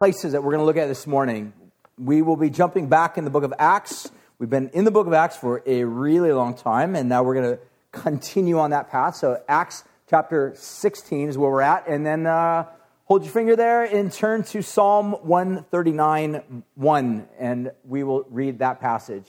places that we're going to look at this morning. We will be jumping back in the book of Acts. We've been in the book of Acts for a really long time, and now we're going to continue on that path. So, Acts chapter 16 is where we're at. And then uh, hold your finger there and turn to Psalm 139 1, and we will read that passage.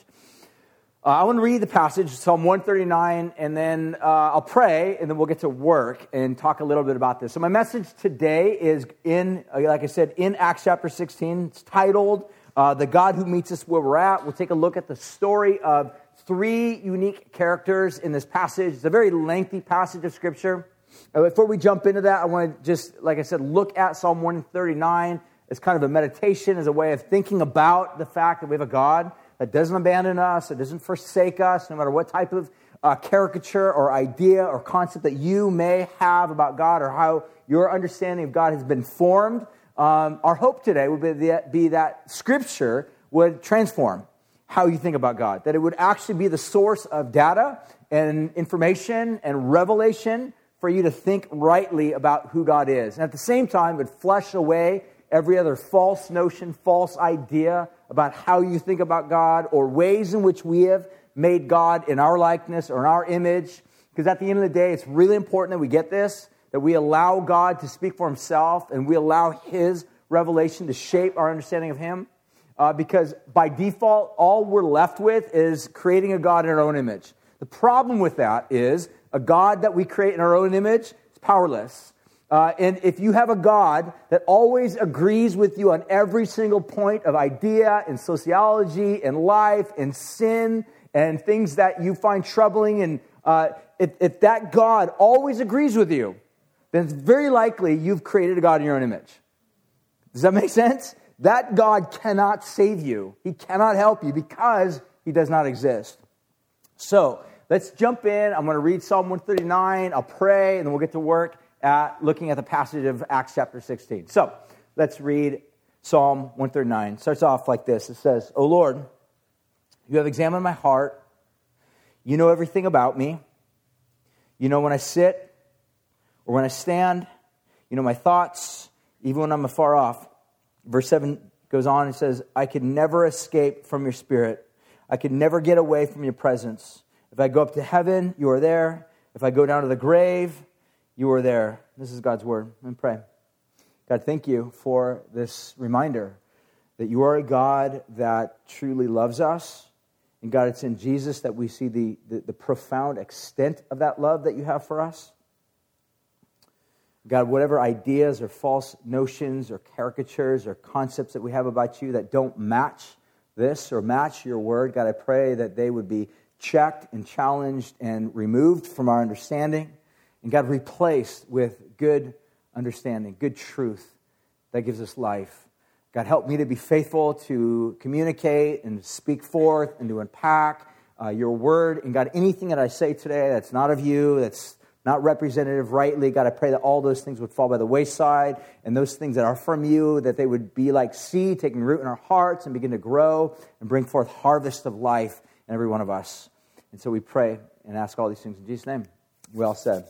Uh, I want to read the passage, Psalm 139, and then uh, I'll pray, and then we'll get to work and talk a little bit about this. So, my message today is in, uh, like I said, in Acts chapter 16. It's titled uh, The God Who Meets Us Where We're At. We'll take a look at the story of three unique characters in this passage. It's a very lengthy passage of Scripture. Uh, before we jump into that, I want to just, like I said, look at Psalm 139 as kind of a meditation, as a way of thinking about the fact that we have a God that doesn't abandon us, that doesn't forsake us, no matter what type of uh, caricature or idea or concept that you may have about God or how your understanding of God has been formed. Um, our hope today would be that, be that Scripture would transform how you think about God, that it would actually be the source of data and information and revelation for you to think rightly about who God is. And at the same time, it would flush away every other false notion, false idea about how you think about God or ways in which we have made God in our likeness or in our image. Because at the end of the day, it's really important that we get this, that we allow God to speak for himself and we allow his revelation to shape our understanding of him. Uh, because by default, all we're left with is creating a God in our own image. The problem with that is a God that we create in our own image is powerless. Uh, and if you have a God that always agrees with you on every single point of idea and sociology and life and sin and things that you find troubling, and uh, if, if that God always agrees with you, then it's very likely you've created a God in your own image. Does that make sense? That God cannot save you, He cannot help you because He does not exist. So let's jump in. I'm going to read Psalm 139, I'll pray, and then we'll get to work at looking at the passage of Acts chapter 16. So let's read Psalm 139. It starts off like this It says, O Lord, you have examined my heart. You know everything about me. You know when I sit or when I stand. You know my thoughts, even when I'm afar off. Verse 7 goes on and says, I could never escape from your spirit. I could never get away from your presence. If I go up to heaven, you are there. If I go down to the grave, you are there. This is God's word. And pray. God, thank you for this reminder that you are a God that truly loves us. And God, it's in Jesus that we see the, the, the profound extent of that love that you have for us. God, whatever ideas or false notions or caricatures or concepts that we have about you that don't match this or match your word, God, I pray that they would be checked and challenged and removed from our understanding and God replaced with good understanding, good truth that gives us life. God, help me to be faithful to communicate and speak forth and to unpack uh, your word. And God, anything that I say today that's not of you, that's not representative rightly, God, I pray that all those things would fall by the wayside and those things that are from you, that they would be like seed taking root in our hearts and begin to grow and bring forth harvest of life in every one of us. And so we pray and ask all these things in Jesus' name. Well said.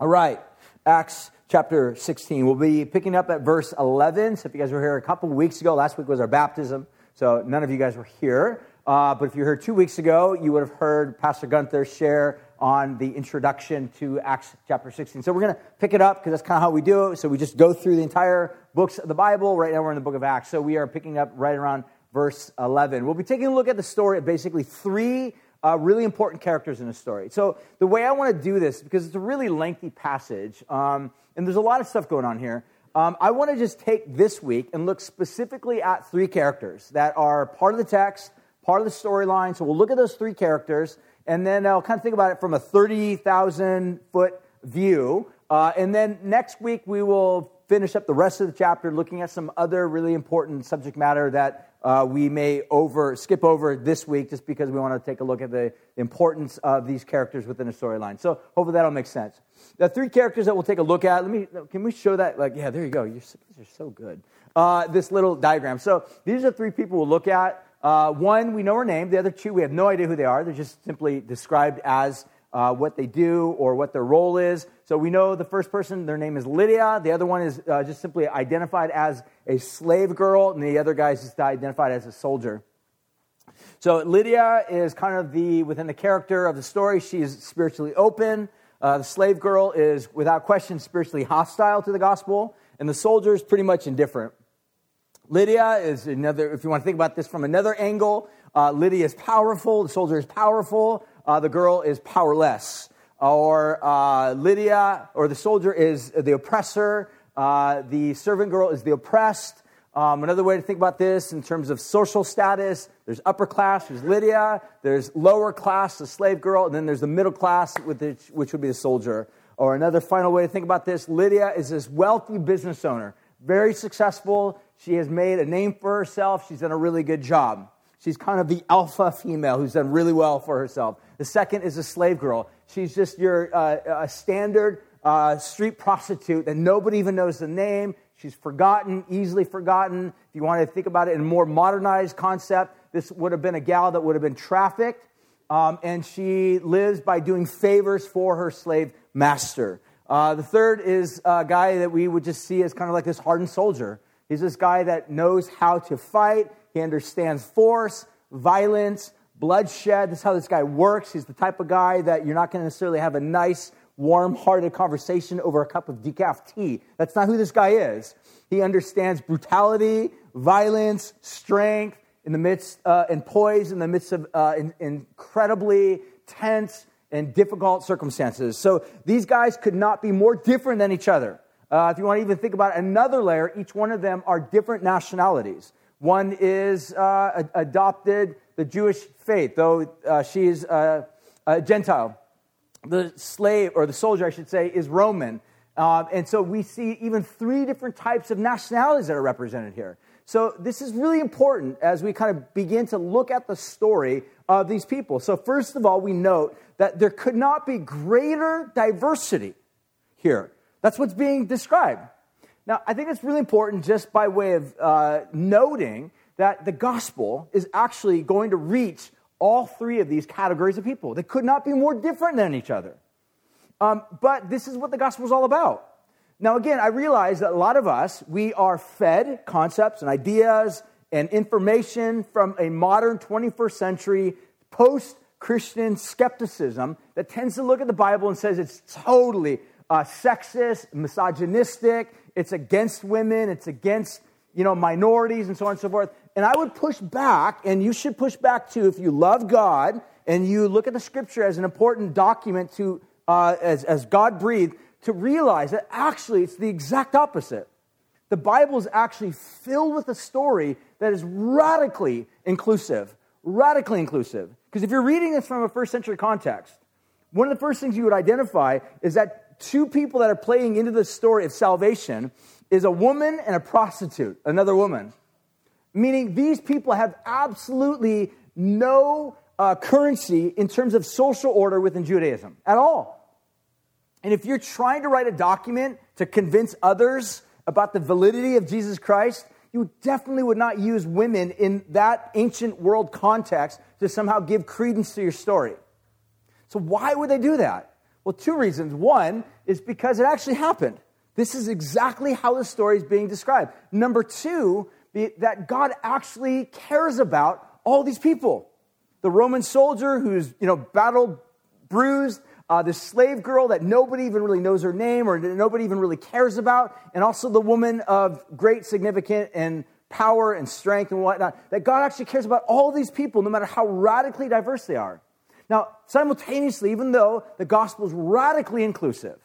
All right, Acts chapter 16. We'll be picking up at verse 11. So if you guys were here a couple weeks ago, last week was our baptism. So none of you guys were here. Uh, but if you were here two weeks ago, you would have heard Pastor Gunther share on the introduction to Acts chapter 16. So we're going to pick it up because that's kind of how we do it. So we just go through the entire books of the Bible. Right now we're in the book of Acts. So we are picking up right around verse 11. We'll be taking a look at the story of basically three uh, really important characters in the story. So, the way I want to do this, because it's a really lengthy passage, um, and there's a lot of stuff going on here, um, I want to just take this week and look specifically at three characters that are part of the text, part of the storyline. So, we'll look at those three characters, and then I'll kind of think about it from a 30,000 foot view. Uh, and then next week, we will finish up the rest of the chapter looking at some other really important subject matter that uh, we may over skip over this week just because we want to take a look at the importance of these characters within a storyline. So hopefully that'll make sense. The three characters that we'll take a look at. Let me. Can we show that? Like, yeah, there you go. You're, you're so good. Uh, this little diagram. So these are three people we'll look at. Uh, one, we know her name. The other two, we have no idea who they are. They're just simply described as uh, what they do or what their role is. So we know the first person, their name is Lydia. The other one is uh, just simply identified as a slave girl, and the other guy is just identified as a soldier. So Lydia is kind of the, within the character of the story, she is spiritually open. Uh, the slave girl is, without question, spiritually hostile to the gospel, and the soldier is pretty much indifferent. Lydia is another, if you want to think about this from another angle, uh, Lydia is powerful, the soldier is powerful, uh, the girl is powerless. Or uh, Lydia, or the soldier is the oppressor, uh, the servant girl is the oppressed. Um, another way to think about this in terms of social status, there's upper class, there's Lydia, there's lower class, the slave girl, and then there's the middle class, which, which would be the soldier. Or another final way to think about this Lydia is this wealthy business owner, very successful. She has made a name for herself, she's done a really good job. She's kind of the alpha female who's done really well for herself. The second is a slave girl. She's just your uh, a standard uh, street prostitute that nobody even knows the name. She's forgotten, easily forgotten. If you want to think about it in a more modernized concept, this would have been a gal that would have been trafficked, um, and she lives by doing favors for her slave master. Uh, the third is a guy that we would just see as kind of like this hardened soldier. He's this guy that knows how to fight. He understands force, violence, bloodshed. That's how this guy works. He's the type of guy that you're not going to necessarily have a nice, warm hearted conversation over a cup of decaf tea. That's not who this guy is. He understands brutality, violence, strength in the midst, uh, and poise in the midst of uh, in, incredibly tense and difficult circumstances. So these guys could not be more different than each other. Uh, if you want to even think about another layer, each one of them are different nationalities. One is uh, adopted the Jewish faith, though uh, she's a, a, Gentile. The slave, or the soldier, I should say, is Roman. Um, and so we see even three different types of nationalities that are represented here. So this is really important as we kind of begin to look at the story of these people. So, first of all, we note that there could not be greater diversity here. That's what's being described. Now, I think it's really important just by way of uh, noting that the gospel is actually going to reach all three of these categories of people. They could not be more different than each other. Um, but this is what the gospel is all about. Now, again, I realize that a lot of us, we are fed concepts and ideas and information from a modern 21st century post Christian skepticism that tends to look at the Bible and says it's totally uh, sexist, misogynistic, it's against women, it's against you know minorities and so on and so forth. And I would push back, and you should push back too, if you love God and you look at the scripture as an important document to, uh, as, as God breathed, to realize that actually it's the exact opposite. The Bible is actually filled with a story that is radically inclusive. Radically inclusive. Because if you're reading this from a first century context, one of the first things you would identify is that two people that are playing into the story of salvation is a woman and a prostitute, another woman. Meaning these people have absolutely no uh, currency in terms of social order within Judaism at all. And if you're trying to write a document to convince others about the validity of Jesus Christ, you definitely would not use women in that ancient world context to somehow give credence to your story. So, why would they do that? Well, two reasons. One is because it actually happened. This is exactly how the story is being described. Number two, that God actually cares about all these people. The Roman soldier who's, you know, battle bruised, uh, the slave girl that nobody even really knows her name or nobody even really cares about, and also the woman of great significance and power and strength and whatnot, that God actually cares about all these people, no matter how radically diverse they are. Now, simultaneously, even though the gospel is radically inclusive,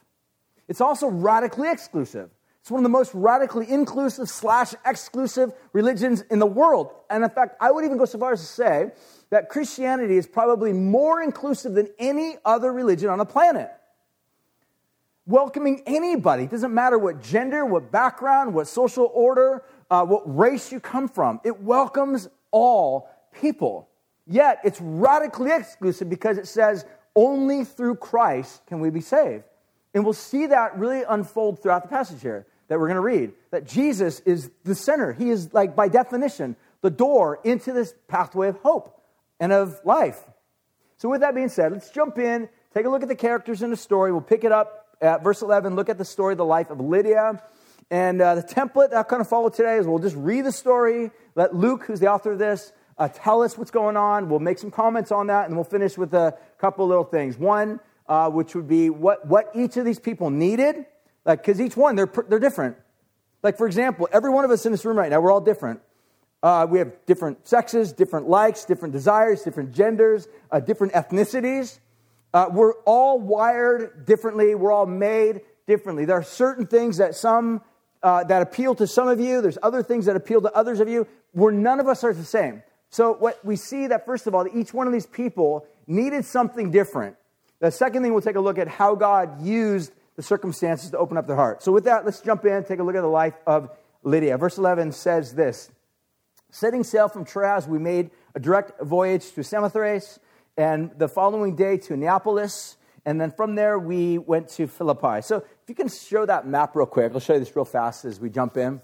it's also radically exclusive. It's one of the most radically inclusive slash exclusive religions in the world. And in fact, I would even go so far as to say that Christianity is probably more inclusive than any other religion on the planet. Welcoming anybody, it doesn't matter what gender, what background, what social order, uh, what race you come from, it welcomes all people. Yet it's radically exclusive because it says only through Christ can we be saved. And we'll see that really unfold throughout the passage here that we're going to read. That Jesus is the center. He is, like, by definition, the door into this pathway of hope and of life. So, with that being said, let's jump in take a look at the characters in the story. We'll pick it up at verse 11, look at the story of the life of Lydia. And uh, the template that I'll kind of follow today is we'll just read the story, let Luke, who's the author of this, uh, tell us what's going on. We'll make some comments on that, and we'll finish with a couple little things. One, uh, which would be what, what each of these people needed, like because each one they're they're different. Like for example, every one of us in this room right now, we're all different. Uh, we have different sexes, different likes, different desires, different genders, uh, different ethnicities. Uh, we're all wired differently. We're all made differently. There are certain things that some uh, that appeal to some of you. There's other things that appeal to others of you. Where none of us are the same. So what we see that first of all, each one of these people needed something different. The second thing we'll take a look at how God used the circumstances to open up their heart. So with that, let's jump in, and take a look at the life of Lydia. Verse 11 says this: Setting sail from Troas, we made a direct voyage to Samothrace, and the following day to Neapolis, and then from there we went to Philippi. So if you can show that map real quick, I'll show you this real fast as we jump in.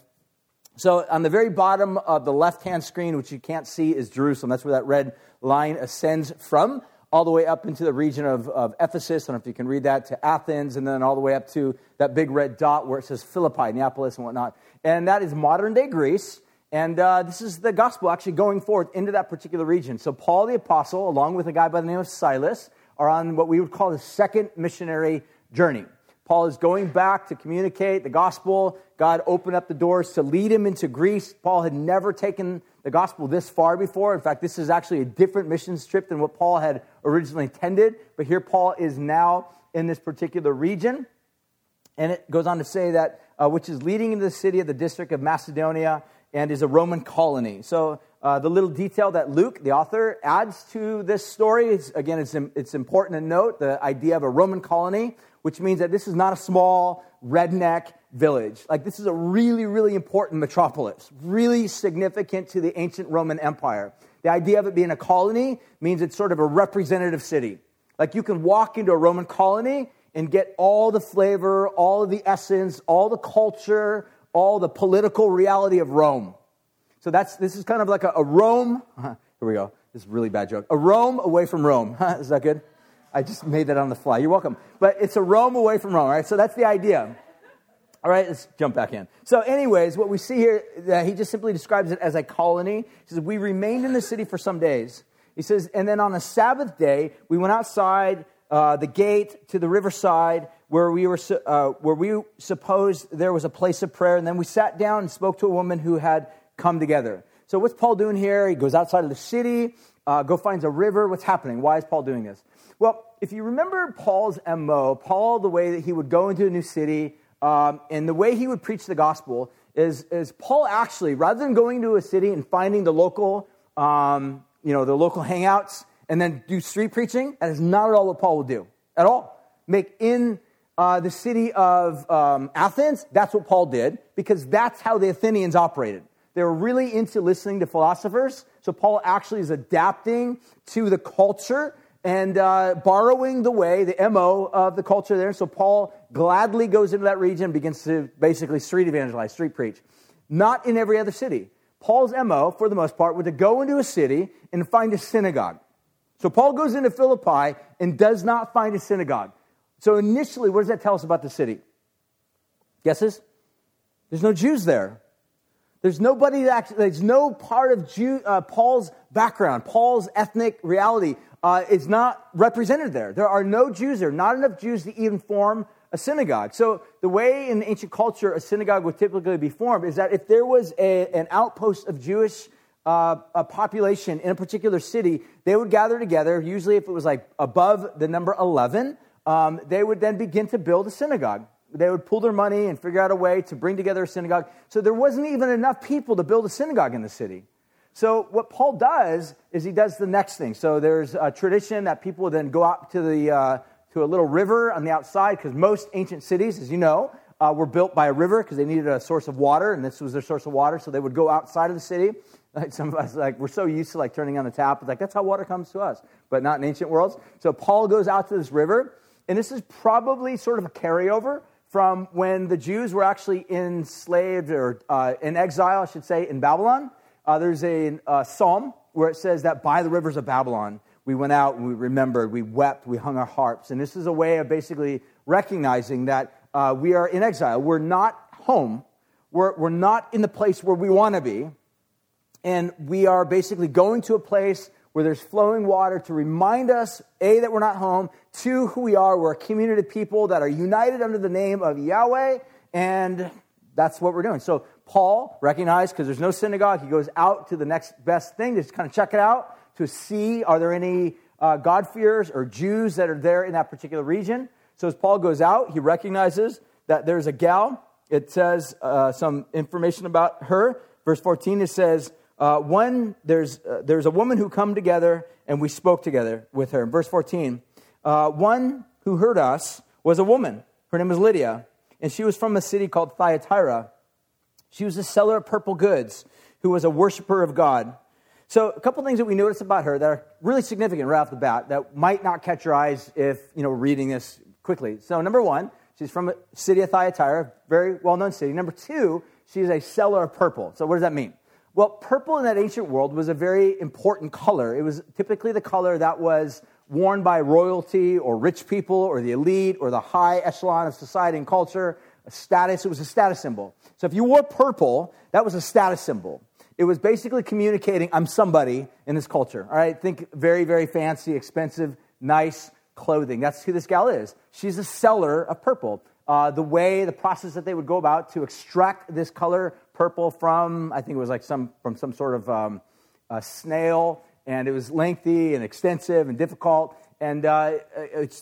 So on the very bottom of the left-hand screen, which you can't see, is Jerusalem. That's where that red line ascends from, all the way up into the region of, of Ephesus. I don't know if you can read that, to Athens, and then all the way up to that big red dot where it says Philippi, Neapolis, and whatnot. And that is modern-day Greece. And uh, this is the gospel actually going forth into that particular region. So Paul the apostle, along with a guy by the name of Silas, are on what we would call the second missionary journey. Paul is going back to communicate the gospel. God opened up the doors to lead him into Greece. Paul had never taken the gospel this far before. In fact, this is actually a different missions trip than what Paul had originally intended. But here Paul is now in this particular region. And it goes on to say that, uh, which is leading into the city of the district of Macedonia and is a Roman colony. So uh, the little detail that Luke, the author, adds to this story is, again, it's, it's important to note the idea of a Roman colony which means that this is not a small redneck village. Like, this is a really, really important metropolis, really significant to the ancient Roman Empire. The idea of it being a colony means it's sort of a representative city. Like, you can walk into a Roman colony and get all the flavor, all of the essence, all the culture, all the political reality of Rome. So that's this is kind of like a, a Rome. Here we go. This is a really bad joke. A Rome away from Rome. is that good? I just made that on the fly. You're welcome. But it's a Rome away from Rome, right? So that's the idea. All right, let's jump back in. So, anyways, what we see here, uh, he just simply describes it as a colony. He says, We remained in the city for some days. He says, And then on a Sabbath day, we went outside uh, the gate to the riverside where we, were, uh, where we supposed there was a place of prayer. And then we sat down and spoke to a woman who had come together. So, what's Paul doing here? He goes outside of the city, uh, go finds a river. What's happening? Why is Paul doing this? Well, if you remember Paul's MO, Paul, the way that he would go into a new city um, and the way he would preach the gospel is, is Paul actually, rather than going to a city and finding the local, um, you know, the local hangouts and then do street preaching, that is not at all what Paul would do at all. Make in uh, the city of um, Athens, that's what Paul did because that's how the Athenians operated. They were really into listening to philosophers. So Paul actually is adapting to the culture and uh, borrowing the way, the MO of the culture there. So Paul gladly goes into that region begins to basically street evangelize, street preach. Not in every other city. Paul's MO, for the most part, was to go into a city and find a synagogue. So Paul goes into Philippi and does not find a synagogue. So initially, what does that tell us about the city? Guesses? There's no Jews there. There's nobody that actually, there's no part of Jew, uh, Paul's background, Paul's ethnic reality uh, is not represented there. There are no Jews there, not enough Jews to even form a synagogue. So, the way in ancient culture a synagogue would typically be formed is that if there was a, an outpost of Jewish uh, a population in a particular city, they would gather together. Usually, if it was like above the number 11, um, they would then begin to build a synagogue. They would pull their money and figure out a way to bring together a synagogue. So, there wasn't even enough people to build a synagogue in the city. So, what Paul does is he does the next thing. So, there's a tradition that people would then go out to, the, uh, to a little river on the outside, because most ancient cities, as you know, uh, were built by a river because they needed a source of water, and this was their source of water. So, they would go outside of the city. Like some of us, like we're so used to like turning on the tap, it's like that's how water comes to us, but not in ancient worlds. So Paul goes out to this river, and this is probably sort of a carryover from when the Jews were actually enslaved or uh, in exile, I should say, in Babylon. Uh, there's a uh, psalm where it says that by the rivers of Babylon, we went out and we remembered, we wept, we hung our harps. And this is a way of basically recognizing that uh, we are in exile. We're not home, we're, we're not in the place where we want to be. And we are basically going to a place where there's flowing water to remind us, A, that we're not home, two, who we are. We're a community of people that are united under the name of Yahweh, and that's what we're doing. So Paul recognized, because there's no synagogue, he goes out to the next best thing to just kind of check it out, to see are there any uh, God-fearers or Jews that are there in that particular region. So as Paul goes out, he recognizes that there's a gal. It says uh, some information about her. Verse 14, it says, uh, one, there's, uh, there's a woman who come together and we spoke together with her. Verse 14, uh, one who heard us was a woman. Her name was Lydia, and she was from a city called Thyatira. She was a seller of purple goods who was a worshiper of God. So, a couple things that we notice about her that are really significant right off the bat that might not catch your eyes if you know reading this quickly. So, number one, she's from a city of Thyatira, very well known city. Number two, she's a seller of purple. So, what does that mean? Well, purple in that ancient world was a very important color. It was typically the color that was worn by royalty or rich people or the elite or the high echelon of society and culture. A status, it was a status symbol. So if you wore purple, that was a status symbol. It was basically communicating, I'm somebody in this culture. All right, think very, very fancy, expensive, nice clothing. That's who this gal is. She's a seller of purple. Uh, the way, the process that they would go about to extract this color purple from, I think it was like some, from some sort of um, snail, and it was lengthy and extensive and difficult. And uh,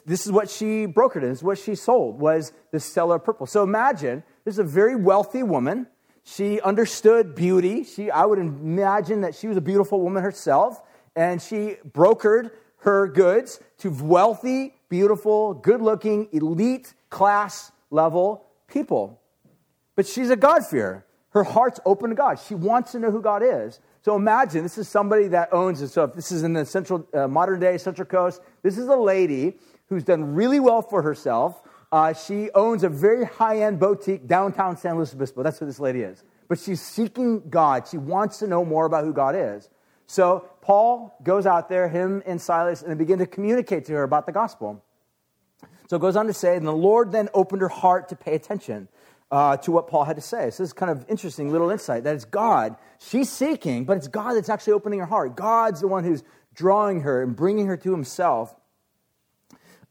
this is what she brokered. This is what she sold was this seller of purple. So imagine this is a very wealthy woman. She understood beauty. She, I would imagine that she was a beautiful woman herself, and she brokered her goods to wealthy, beautiful, good-looking, elite class level people. But she's a God-fearer. Her heart's open to God. She wants to know who God is. So imagine this is somebody that owns it. So if this is in the central, uh, modern day Central Coast, this is a lady who's done really well for herself. Uh, she owns a very high end boutique downtown San Luis Obispo. That's who this lady is. But she's seeking God. She wants to know more about who God is. So Paul goes out there, him and Silas, and they begin to communicate to her about the gospel. So it goes on to say, and the Lord then opened her heart to pay attention uh, to what Paul had to say. So this is kind of interesting little insight that it's God. She's seeking, but it's God that's actually opening her heart. God's the one who's drawing her and bringing her to himself.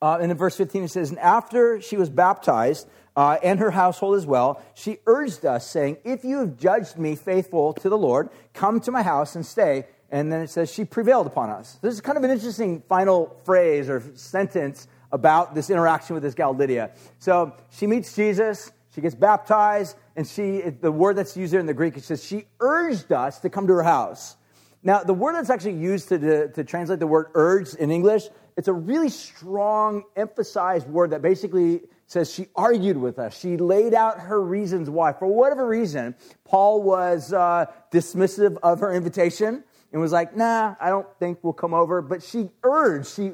Uh, and in verse 15 it says, And after she was baptized, uh, and her household as well, she urged us, saying, If you have judged me faithful to the Lord, come to my house and stay. And then it says, She prevailed upon us. This is kind of an interesting final phrase or sentence about this interaction with this gal Lydia. So she meets Jesus. She gets baptized, and she, the word that's used there in the Greek, it says, she urged us to come to her house. Now, the word that's actually used to, to, to translate the word urged in English, it's a really strong, emphasized word that basically says she argued with us. She laid out her reasons why. For whatever reason, Paul was uh, dismissive of her invitation and was like, nah, I don't think we'll come over. But she urged, she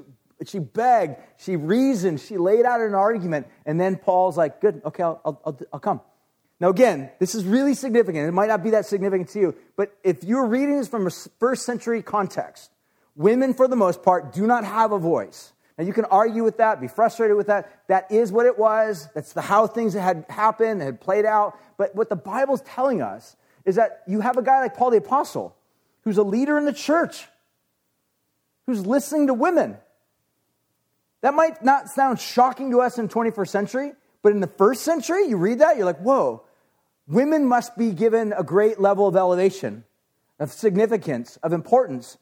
she begged, she reasoned, she laid out an argument, and then Paul's like, Good, okay, I'll, I'll, I'll come. Now, again, this is really significant. It might not be that significant to you, but if you're reading this from a first century context, women, for the most part, do not have a voice. Now, you can argue with that, be frustrated with that. That is what it was. That's the how things had happened, had played out. But what the Bible's telling us is that you have a guy like Paul the Apostle, who's a leader in the church, who's listening to women, that might not sound shocking to us in 21st century, but in the first century, you read that, you're like, whoa, women must be given a great level of elevation, of significance, of importance.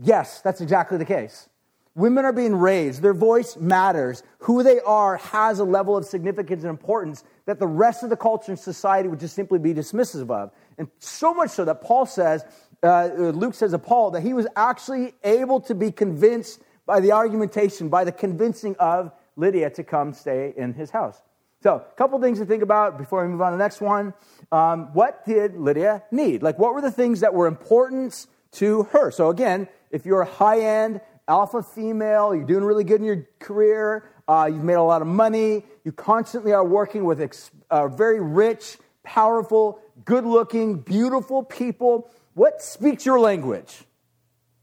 Yes, that's exactly the case. Women are being raised, their voice matters. Who they are has a level of significance and importance that the rest of the culture and society would just simply be dismissive of. And so much so that Paul says, uh, Luke says of Paul, that he was actually able to be convinced by the argumentation, by the convincing of Lydia to come stay in his house. So, a couple things to think about before we move on to the next one. Um, what did Lydia need? Like, what were the things that were important to her? So, again, if you're a high end alpha female, you're doing really good in your career, uh, you've made a lot of money, you constantly are working with ex- uh, very rich, powerful, good looking, beautiful people, what speaks your language?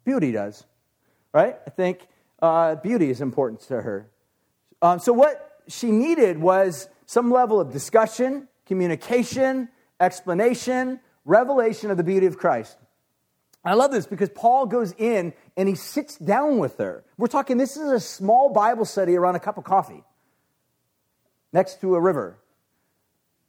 Beauty does right? I think uh, beauty is important to her. Um, so, what she needed was some level of discussion, communication, explanation, revelation of the beauty of Christ. I love this because Paul goes in and he sits down with her. We're talking, this is a small Bible study around a cup of coffee next to a river.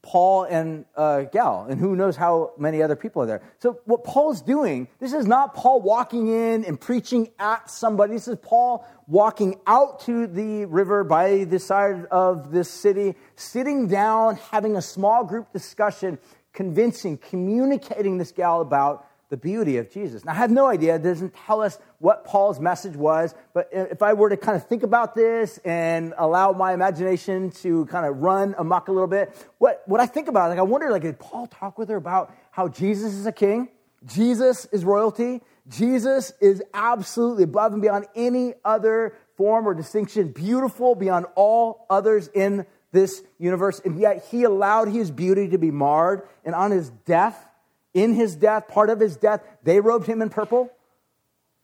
Paul and uh, gal, and who knows how many other people are there. So, what Paul's doing, this is not Paul walking in and preaching at somebody. This is Paul walking out to the river by the side of this city, sitting down, having a small group discussion, convincing, communicating this gal about the beauty of Jesus. Now, I have no idea. It doesn't tell us what Paul's message was, but if I were to kind of think about this and allow my imagination to kind of run amok a little bit, what, what I think about, like, I wonder, like, did Paul talk with her about how Jesus is a king? Jesus is royalty. Jesus is absolutely above and beyond any other form or distinction, beautiful beyond all others in this universe. And yet he allowed his beauty to be marred. And on his death, in his death, part of his death, they robed him in purple.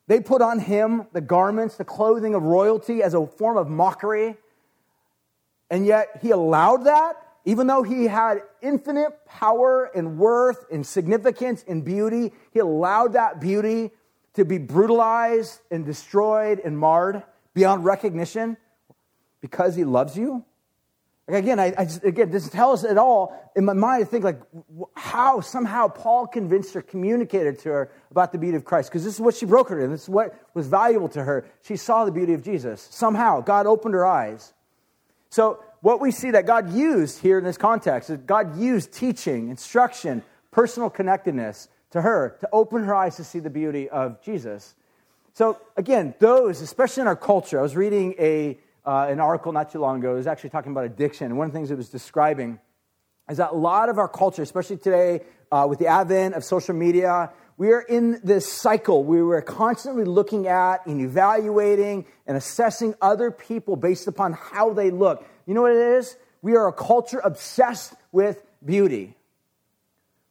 They put on him the garments, the clothing of royalty as a form of mockery. And yet he allowed that, even though he had infinite power and worth and significance and beauty, he allowed that beauty to be brutalized and destroyed and marred beyond recognition because he loves you. Like again, I, I just, again, doesn't tell us at all. In my mind, I think like how somehow Paul convinced her, communicated to her about the beauty of Christ, because this is what she broke her in. This is what was valuable to her. She saw the beauty of Jesus. Somehow, God opened her eyes. So, what we see that God used here in this context is God used teaching, instruction, personal connectedness to her to open her eyes to see the beauty of Jesus. So, again, those, especially in our culture, I was reading a uh, an article not too long ago. It was actually talking about addiction. And one of the things it was describing is that a lot of our culture, especially today uh, with the advent of social media, we are in this cycle where we're constantly looking at and evaluating and assessing other people based upon how they look. You know what it is? We are a culture obsessed with beauty.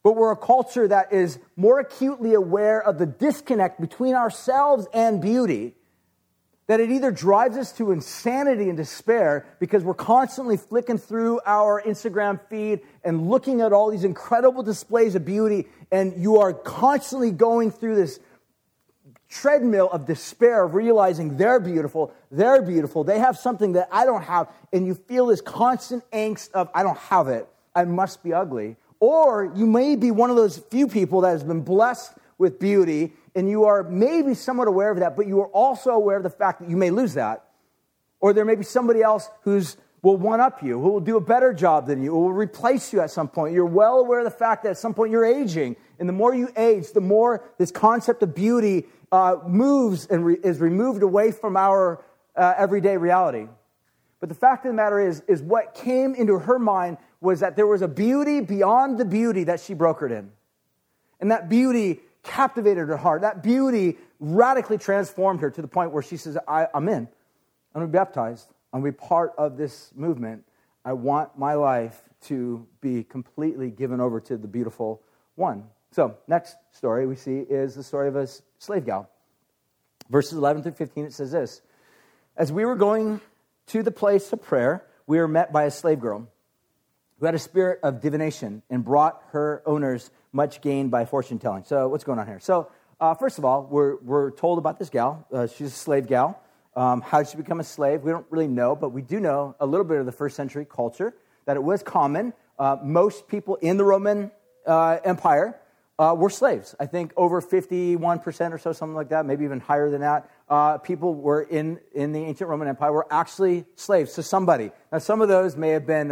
But we're a culture that is more acutely aware of the disconnect between ourselves and beauty that it either drives us to insanity and despair because we're constantly flicking through our Instagram feed and looking at all these incredible displays of beauty, and you are constantly going through this treadmill of despair of realizing they're beautiful, they're beautiful, they have something that I don't have, and you feel this constant angst of, I don't have it, I must be ugly. Or you may be one of those few people that has been blessed with beauty and you are maybe somewhat aware of that, but you are also aware of the fact that you may lose that. Or there may be somebody else who's will one up you, who will do a better job than you, who will replace you at some point. You're well aware of the fact that at some point you're aging. And the more you age, the more this concept of beauty uh, moves and re- is removed away from our uh, everyday reality. But the fact of the matter is, is what came into her mind was that there was a beauty beyond the beauty that she brokered in. And that beauty captivated her heart. That beauty radically transformed her to the point where she says, I, am in. I'm going to be baptized. I'm going to be part of this movement. I want my life to be completely given over to the beautiful one. So, next story we see is the story of a slave gal. Verses 11 through 15, it says this As we were going to the place of prayer, we were met by a slave girl who had a spirit of divination and brought her owners much gained by fortune telling. So, what's going on here? So, uh, first of all, we're, we're told about this gal. Uh, she's a slave gal. Um, how did she become a slave? We don't really know, but we do know a little bit of the first century culture that it was common. Uh, most people in the Roman uh, Empire uh, were slaves. I think over 51% or so, something like that, maybe even higher than that. Uh, people were in, in the ancient Roman Empire were actually slaves to somebody. Now, some of those may have been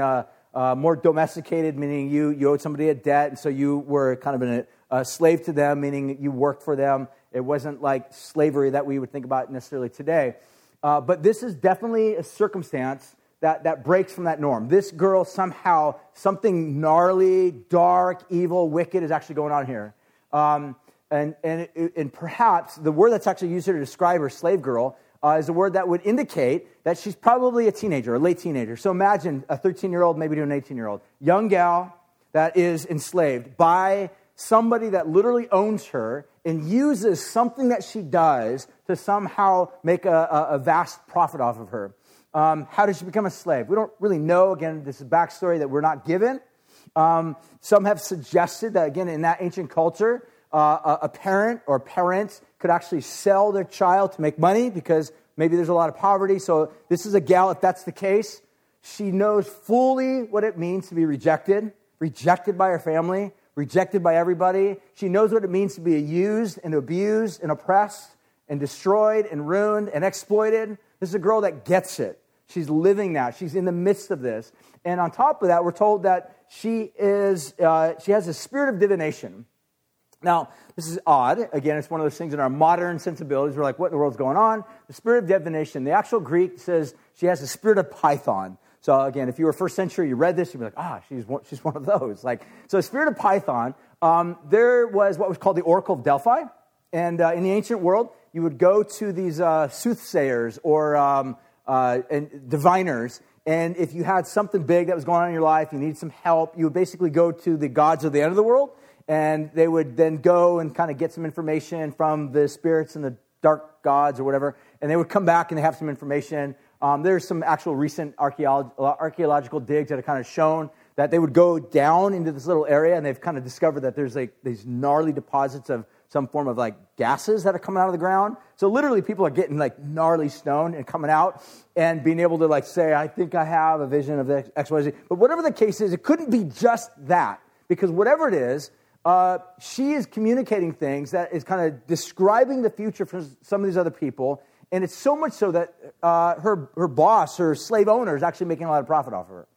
uh, more domesticated, meaning you, you owed somebody a debt, and so you were kind of an, a slave to them, meaning you worked for them. It wasn't like slavery that we would think about necessarily today. Uh, but this is definitely a circumstance that, that breaks from that norm. This girl somehow, something gnarly, dark, evil, wicked is actually going on here. Um, and, and, and perhaps the word that's actually used here to describe her slave girl uh, is a word that would indicate that she's probably a teenager, a late teenager. So imagine a 13 year old, maybe to an 18 year old, young gal that is enslaved by somebody that literally owns her and uses something that she does to somehow make a, a, a vast profit off of her. Um, how did she become a slave? We don't really know. Again, this is backstory that we're not given. Um, some have suggested that, again, in that ancient culture, uh, a, a parent or parents could actually sell their child to make money because maybe there's a lot of poverty. So, this is a gal, if that's the case, she knows fully what it means to be rejected, rejected by her family, rejected by everybody. She knows what it means to be used and abused and oppressed and destroyed and ruined and exploited. This is a girl that gets it. She's living that. She's in the midst of this. And on top of that, we're told that she is uh, she has a spirit of divination. Now, this is odd. Again, it's one of those things in our modern sensibilities. We're like, what in the world's going on? The spirit of divination. The actual Greek says she has a spirit of Python. So again, if you were first century, you read this, you'd be like, ah, she's one, she's one of those. Like, so spirit of Python. Um, there was what was called the Oracle of Delphi, and uh, in the ancient world, you would go to these uh, soothsayers or um, uh, and diviners, and if you had something big that was going on in your life, you needed some help, you would basically go to the gods of the end of the world, and they would then go and kind of get some information from the spirits and the dark gods or whatever, and they would come back and they have some information. Um, there's some actual recent archaeological digs that have kind of shown that they would go down into this little area and they've kind of discovered that there's like these gnarly deposits of some form of like gases that are coming out of the ground. So literally people are getting like gnarly stone and coming out and being able to like say, I think I have a vision of X, Y, Z. But whatever the case is, it couldn't be just that because whatever it is, uh, she is communicating things that is kind of describing the future for some of these other people. And it's so much so that uh, her, her boss, her slave owner, is actually making a lot of profit off of her.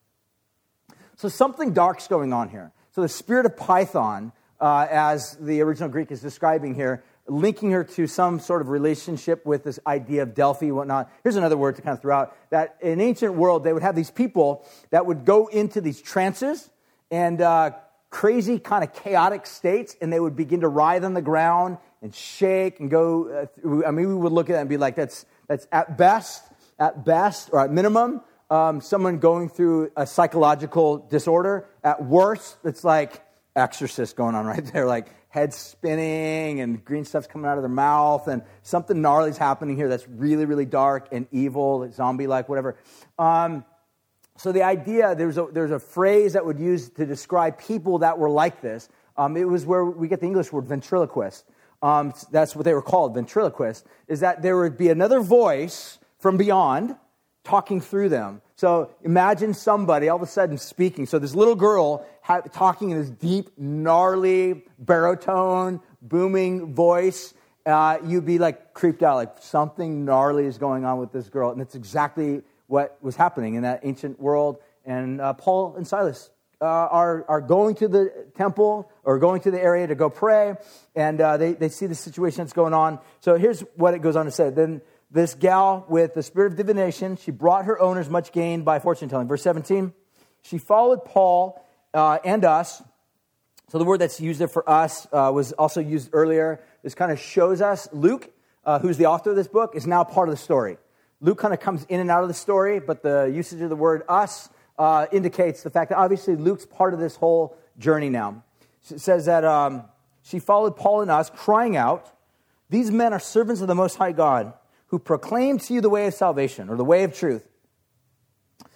So something dark's going on here. So the spirit of Python, uh, as the original Greek is describing here, linking her to some sort of relationship with this idea of Delphi, whatnot. Here's another word to kind of throw out that in ancient world, they would have these people that would go into these trances and uh, crazy, kind of chaotic states, and they would begin to writhe on the ground and shake and go. Uh, I mean, we would look at that and be like, that's, that's at best, at best, or at minimum, um, someone going through a psychological disorder. At worst, it's like exorcist going on right there, like head spinning and green stuff's coming out of their mouth, and something gnarly's happening here that's really, really dark and evil, zombie like, whatever. Um, so the idea, there's a, there's a phrase that would use to describe people that were like this. Um, it was where we get the English word ventriloquist. Um, that's what they were called, ventriloquist, is that there would be another voice from beyond talking through them. So imagine somebody all of a sudden speaking. So this little girl ha- talking in this deep, gnarly, baritone, booming voice. Uh, you'd be like creeped out, like something gnarly is going on with this girl. And it's exactly what was happening in that ancient world. And uh, Paul and Silas uh, are, are going to the temple or going to the area to go pray, and uh, they, they see the situation that's going on. So here's what it goes on to say. Then this gal with the spirit of divination, she brought her owners much gain by fortune telling. Verse 17, she followed Paul uh, and us. So the word that's used there for us uh, was also used earlier. This kind of shows us Luke, uh, who's the author of this book, is now part of the story. Luke kind of comes in and out of the story, but the usage of the word us uh, indicates the fact that obviously Luke's part of this whole journey now. It says that um, she followed Paul and us, crying out, These men are servants of the Most High God, who proclaim to you the way of salvation or the way of truth.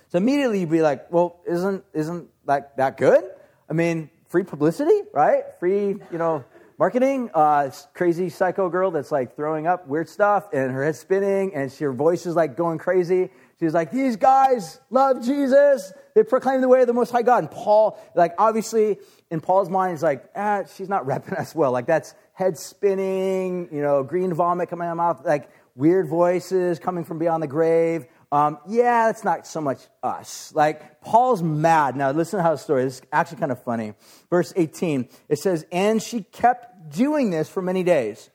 So immediately you'd be like, Well, isn't, isn't that, that good? I mean, free publicity, right? Free, you know, marketing. Uh, crazy psycho girl that's like throwing up weird stuff and her head spinning and she, her voice is like going crazy. She's like, these guys love Jesus. They proclaim the way of the Most High God. And Paul, like, obviously, in Paul's mind, he's like, ah, she's not repping us well. Like, that's head spinning, you know, green vomit coming out of mouth, like weird voices coming from beyond the grave. Um, yeah, that's not so much us. Like, Paul's mad. Now, listen to how the story is actually kind of funny. Verse 18, it says, And she kept doing this for many days.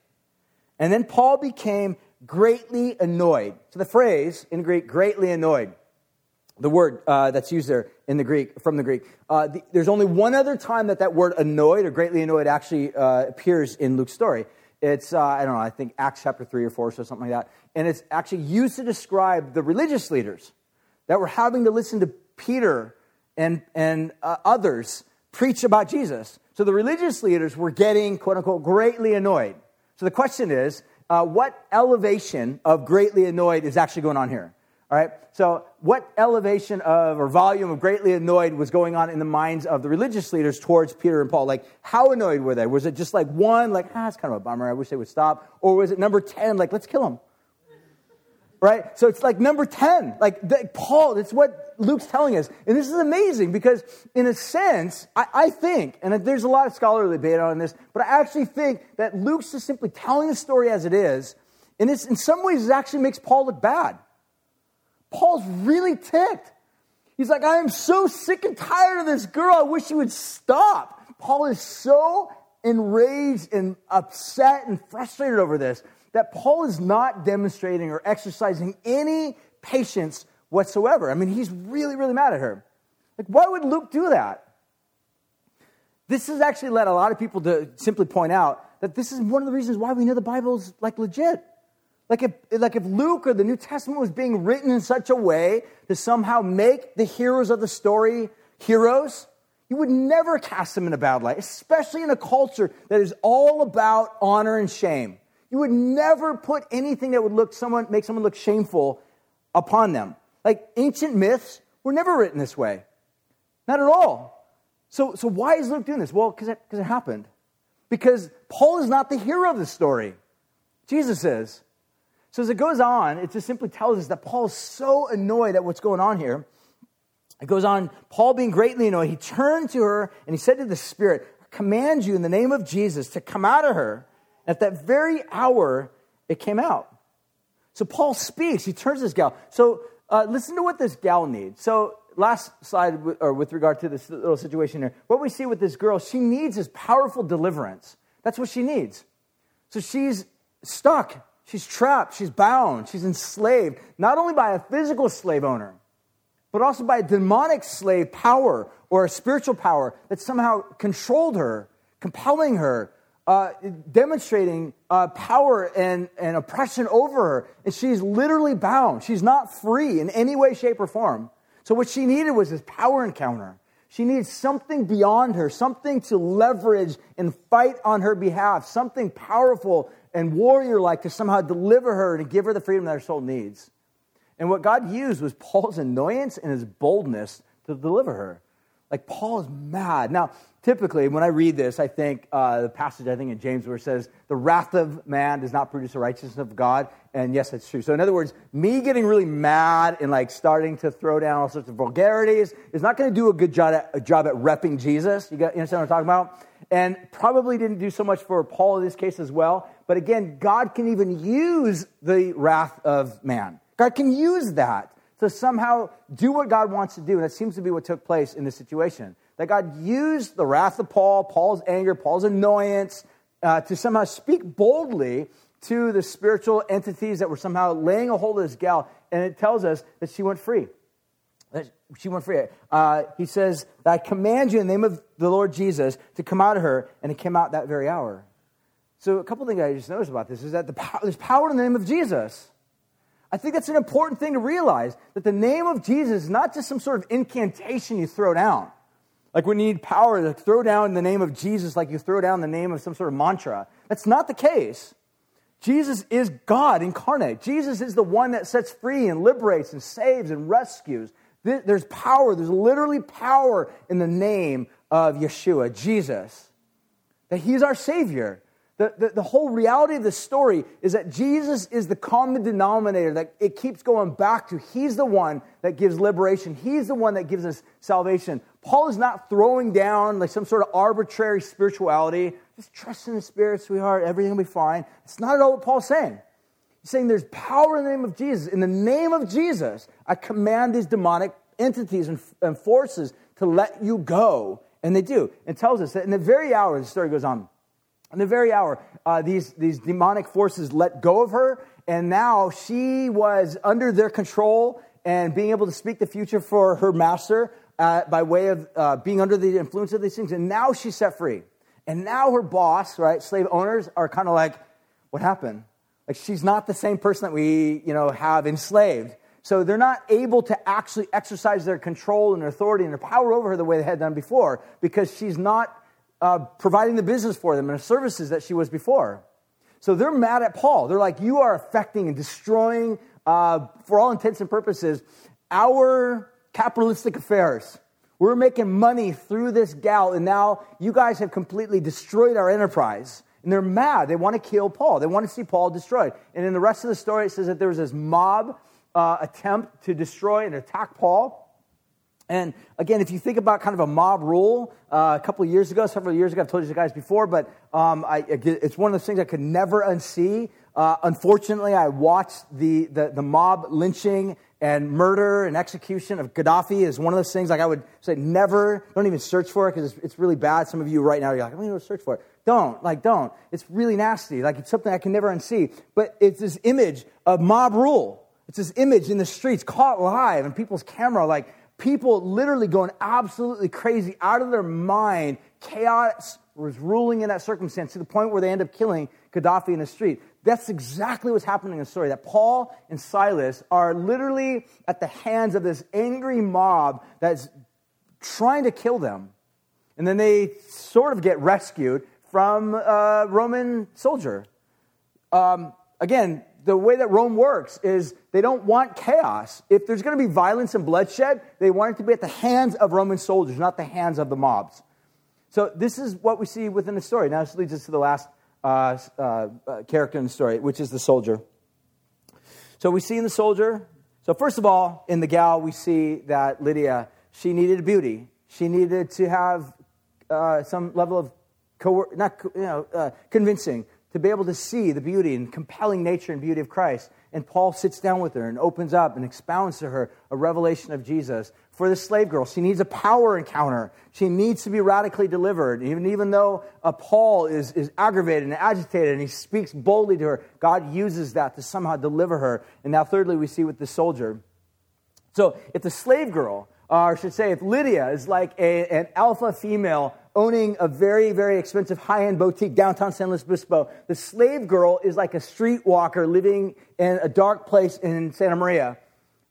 And then Paul became greatly annoyed. So the phrase in Greek, greatly annoyed, the word uh, that's used there in the Greek, from the Greek, uh, the, there's only one other time that that word annoyed or greatly annoyed actually uh, appears in Luke's story. It's, uh, I don't know, I think Acts chapter 3 or 4 or something like that and it's actually used to describe the religious leaders that were having to listen to Peter and, and uh, others preach about Jesus. So the religious leaders were getting, quote unquote, greatly annoyed. So the question is, uh, what elevation of greatly annoyed is actually going on here? All right. So, what elevation of or volume of greatly annoyed was going on in the minds of the religious leaders towards Peter and Paul? Like, how annoyed were they? Was it just like one, like, ah, it's kind of a bummer. I wish they would stop. Or was it number 10, like, let's kill them? Right? So it's like number 10. Like, the, Paul, that's what Luke's telling us. And this is amazing because, in a sense, I, I think, and there's a lot of scholarly debate on this, but I actually think that Luke's just simply telling the story as it is. And it's, in some ways, it actually makes Paul look bad. Paul's really ticked. He's like, I am so sick and tired of this girl. I wish she would stop. Paul is so enraged and upset and frustrated over this that Paul is not demonstrating or exercising any patience whatsoever. I mean, he's really, really mad at her. Like, why would Luke do that? This has actually led a lot of people to simply point out that this is one of the reasons why we know the Bible's like legit. Like if, like if Luke or the New Testament was being written in such a way to somehow make the heroes of the story heroes, you would never cast them in a bad light, especially in a culture that is all about honor and shame. You would never put anything that would look someone, make someone look shameful upon them. Like ancient myths were never written this way. Not at all. So, so why is Luke doing this? Well, because it, it happened. Because Paul is not the hero of the story. Jesus is. So as it goes on, it just simply tells us that Paul is so annoyed at what's going on here. It goes on, Paul being greatly annoyed, he turned to her and he said to the Spirit, command you in the name of Jesus to come out of her. At that very hour, it came out. So Paul speaks, he turns this gal. So uh, listen to what this gal needs. So last slide, or with regard to this little situation here, what we see with this girl, she needs is powerful deliverance. That's what she needs. So she's stuck She's trapped, she's bound, she's enslaved, not only by a physical slave owner, but also by a demonic slave power or a spiritual power that somehow controlled her, compelling her, uh, demonstrating uh, power and, and oppression over her. And she's literally bound. She's not free in any way, shape, or form. So, what she needed was this power encounter. She needs something beyond her, something to leverage and fight on her behalf, something powerful and warrior like to somehow deliver her and give her the freedom that her soul needs. And what God used was Paul's annoyance and his boldness to deliver her. Like Paul is mad. Now, typically, when I read this, I think uh, the passage I think in James where it says, "The wrath of man does not produce the righteousness of God." And yes, that's true. So, in other words, me getting really mad and like starting to throw down all sorts of vulgarities is not going to do a good job at, a job at repping Jesus. You, got, you understand what I'm talking about? And probably didn't do so much for Paul in this case as well. But again, God can even use the wrath of man. God can use that to somehow do what God wants to do. And that seems to be what took place in this situation. That God used the wrath of Paul, Paul's anger, Paul's annoyance, uh, to somehow speak boldly to the spiritual entities that were somehow laying a hold of this gal. And it tells us that she went free. That she went free. Uh, he says, I command you in the name of the Lord Jesus to come out of her. And it came out that very hour. So, a couple things I just noticed about this is that the power, there's power in the name of Jesus. I think that's an important thing to realize that the name of Jesus is not just some sort of incantation you throw down. Like you need power to throw down the name of Jesus, like you throw down the name of some sort of mantra. That's not the case. Jesus is God incarnate. Jesus is the one that sets free and liberates and saves and rescues. There's power, there's literally power in the name of Yeshua, Jesus. That He's our Savior. The, the, the, whole reality of the story is that Jesus is the common denominator that it keeps going back to. He's the one that gives liberation, He's the one that gives us salvation. Paul is not throwing down like some sort of arbitrary spirituality. Just trust in the Spirit, sweetheart, everything will be fine. It's not at all what Paul's saying. He's saying there's power in the name of Jesus. In the name of Jesus, I command these demonic entities and, and forces to let you go. And they do. And tells us that in the very hour, the story goes on in the very hour, uh, these, these demonic forces let go of her, and now she was under their control and being able to speak the future for her master uh, by way of uh, being under the influence of these things. And now she's set free. And now her boss, right, slave owners are kind of like, what happened? Like she's not the same person that we, you know, have enslaved. So they're not able to actually exercise their control and authority and their power over her the way they had done before because she's not uh, providing the business for them and the services that she was before. So they're mad at Paul. They're like, You are affecting and destroying, uh, for all intents and purposes, our capitalistic affairs. We're making money through this gal, and now you guys have completely destroyed our enterprise. And they're mad. They want to kill Paul. They want to see Paul destroyed. And in the rest of the story, it says that there was this mob uh, attempt to destroy and attack Paul. And again, if you think about kind of a mob rule, uh, a couple years ago, several years ago, I've told you guys before, but um, I, it's one of those things I could never unsee. Uh, unfortunately, I watched the, the, the, mob lynching and murder and execution of Gaddafi is one of those things like I would say never, don't even search for it because it's, it's, really bad. Some of you right now, you're like, I don't even search for it. Don't, like, don't. It's really nasty. Like, it's something I can never unsee. But it's this image of mob rule. It's this image in the streets caught live and people's camera, like people literally going absolutely crazy, out of their mind. Chaos was ruling in that circumstance to the point where they end up killing Gaddafi in the street. That's exactly what's happening in the story. That Paul and Silas are literally at the hands of this angry mob that's trying to kill them. And then they sort of get rescued from a Roman soldier. Um, again, the way that Rome works is they don't want chaos. If there's going to be violence and bloodshed, they want it to be at the hands of Roman soldiers, not the hands of the mobs. So this is what we see within the story. Now this leads us to the last uh, uh, uh, character in the story, which is the soldier. So we see in the soldier. So first of all, in the gal, we see that Lydia she needed beauty. She needed to have uh, some level of not you know uh, convincing to be able to see the beauty and compelling nature and beauty of Christ. And Paul sits down with her and opens up and expounds to her a revelation of Jesus. For the slave girl, she needs a power encounter. She needs to be radically delivered. Even, even though uh, Paul is, is aggravated and agitated and he speaks boldly to her, God uses that to somehow deliver her. And now, thirdly, we see with the soldier. So, if the slave girl, or I should say, if Lydia is like a, an alpha female owning a very, very expensive high end boutique downtown San Luis Obispo. The slave girl is like a streetwalker living in a dark place in Santa Maria,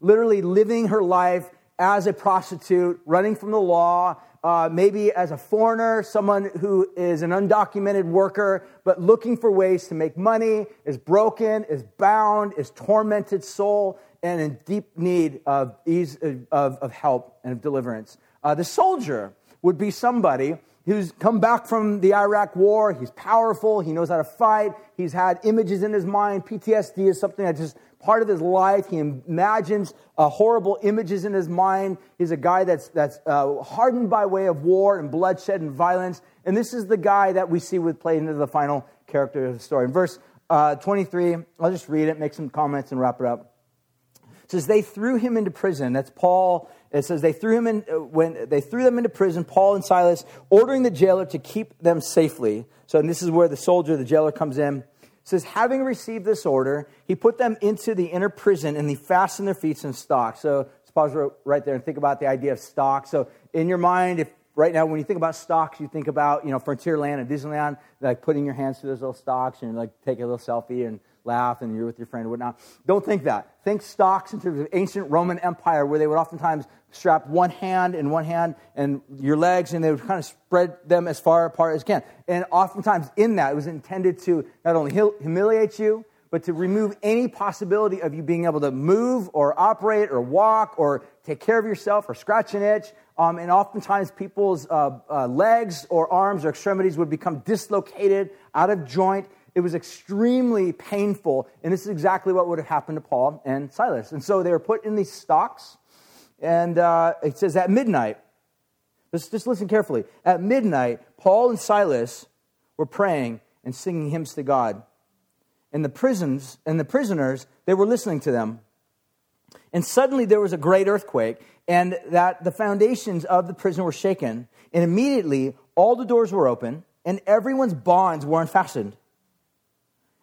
literally living her life as a prostitute, running from the law, uh, maybe as a foreigner, someone who is an undocumented worker, but looking for ways to make money, is broken, is bound, is tormented soul, and in deep need of, ease, of, of help and of deliverance. Uh, the soldier would be somebody who's come back from the Iraq war. He's powerful. He knows how to fight. He's had images in his mind. PTSD is something that just part of his life. He imagines uh, horrible images in his mind. He's a guy that's, that's uh, hardened by way of war and bloodshed and violence. And this is the guy that we see with played into the final character of the story. In verse uh, 23, I'll just read it, make some comments, and wrap it up. It says, They threw him into prison. That's Paul it says they threw him in uh, when they threw them into prison, Paul and Silas, ordering the jailer to keep them safely. So and this is where the soldier, the jailer, comes in. Says, having received this order, he put them into the inner prison and he fastened their feet in stocks. So let's pause right there and think about the idea of stocks. So in your mind, if right now when you think about stocks, you think about you know Frontierland and Disneyland, like putting your hands through those little stocks and like take a little selfie and laugh and you're with your friend and whatnot. Don't think that. Think stocks in terms of ancient Roman Empire where they would oftentimes strap one hand in one hand and your legs and they would kind of spread them as far apart as can. And oftentimes in that it was intended to not only humiliate you, but to remove any possibility of you being able to move or operate or walk or take care of yourself or scratch an itch. Um, and oftentimes people's uh, uh, legs or arms or extremities would become dislocated, out of joint, it was extremely painful, and this is exactly what would have happened to Paul and Silas. And so they were put in these stocks, and uh, it says at midnight, let's just listen carefully. At midnight, Paul and Silas were praying and singing hymns to God. And the prisons and the prisoners, they were listening to them. And suddenly there was a great earthquake, and that the foundations of the prison were shaken. And immediately all the doors were open, and everyone's bonds were unfastened.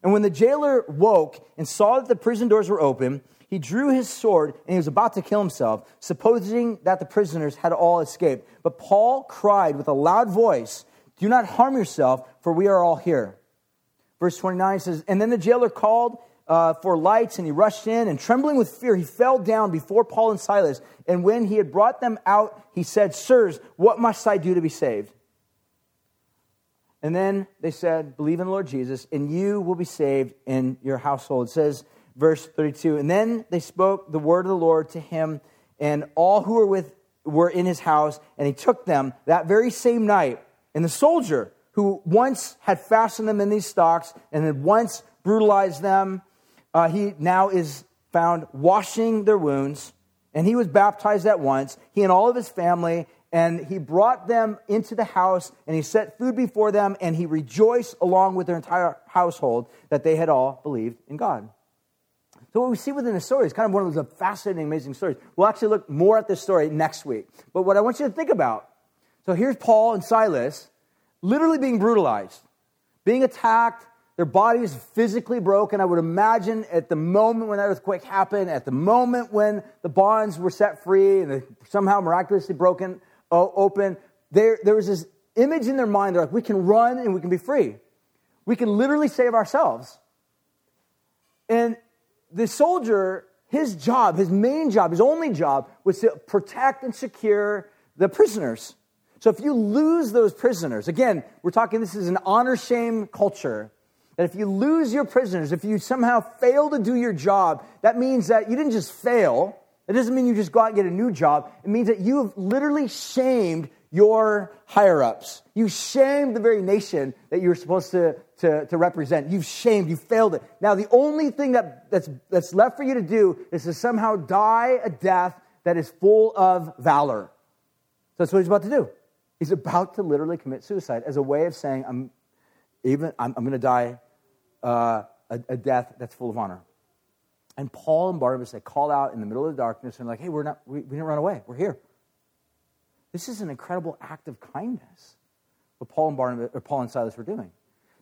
And when the jailer woke and saw that the prison doors were open, he drew his sword and he was about to kill himself, supposing that the prisoners had all escaped. But Paul cried with a loud voice, Do not harm yourself, for we are all here. Verse 29 says, And then the jailer called uh, for lights, and he rushed in, and trembling with fear, he fell down before Paul and Silas. And when he had brought them out, he said, Sirs, what must I do to be saved? And then they said, Believe in the Lord Jesus, and you will be saved in your household. It says, verse 32, And then they spoke the word of the Lord to him, and all who were with were in his house, and he took them that very same night. And the soldier who once had fastened them in these stocks and had once brutalized them uh, he now is found washing their wounds, and he was baptized at once, he and all of his family, and he brought them into the house, and he set food before them, and he rejoiced along with their entire household that they had all believed in God. So, what we see within the story is kind of one of those fascinating, amazing stories. We'll actually look more at this story next week. But what I want you to think about so here's Paul and Silas literally being brutalized, being attacked, their body is physically broken. I would imagine at the moment when that earthquake happened, at the moment when the bonds were set free and somehow miraculously broken open, there, there was this image in their mind. They're like, we can run and we can be free. We can literally save ourselves. And the soldier, his job, his main job, his only job was to protect and secure the prisoners. So if you lose those prisoners, again, we're talking this is an honor shame culture that if you lose your prisoners, if you somehow fail to do your job, that means that you didn't just fail. It doesn't mean you just go out and get a new job. It means that you have literally shamed your higher ups. You shamed the very nation that you're supposed to, to, to, represent. You've shamed, you failed it. Now, the only thing that, that's, that's left for you to do is to somehow die a death that is full of valor. So that's what he's about to do. He's about to literally commit suicide as a way of saying, I'm even I'm, I'm going to die uh, a, a, death that's full of honor. And Paul and Barnabas, they call out in the middle of the darkness and like, hey, we're not, we, we didn't run away. We're here. This is an incredible act of kindness, what Paul and Barnabas, or Paul and Silas were doing.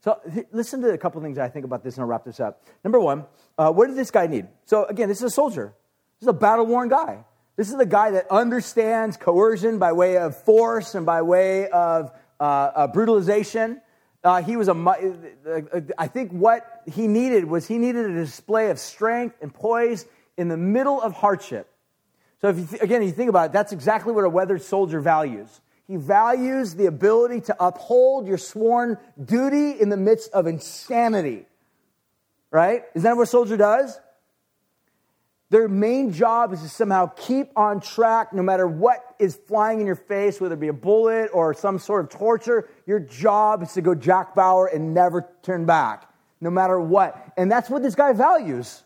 So listen to a couple things I think about this, and I'll wrap this up. Number one, uh, what did this guy need? So again, this is a soldier. This is a battle-worn guy. This is the guy that understands coercion by way of force and by way of uh, uh, brutalization. Uh, he was a, I think what he needed was he needed a display of strength and poise in the middle of hardship. So, if you th- again, you think about it, that's exactly what a weathered soldier values. He values the ability to uphold your sworn duty in the midst of insanity. Right? Is that what a soldier does? Their main job is to somehow keep on track no matter what is flying in your face, whether it be a bullet or some sort of torture. Your job is to go Jack Bauer and never turn back, no matter what. And that's what this guy values.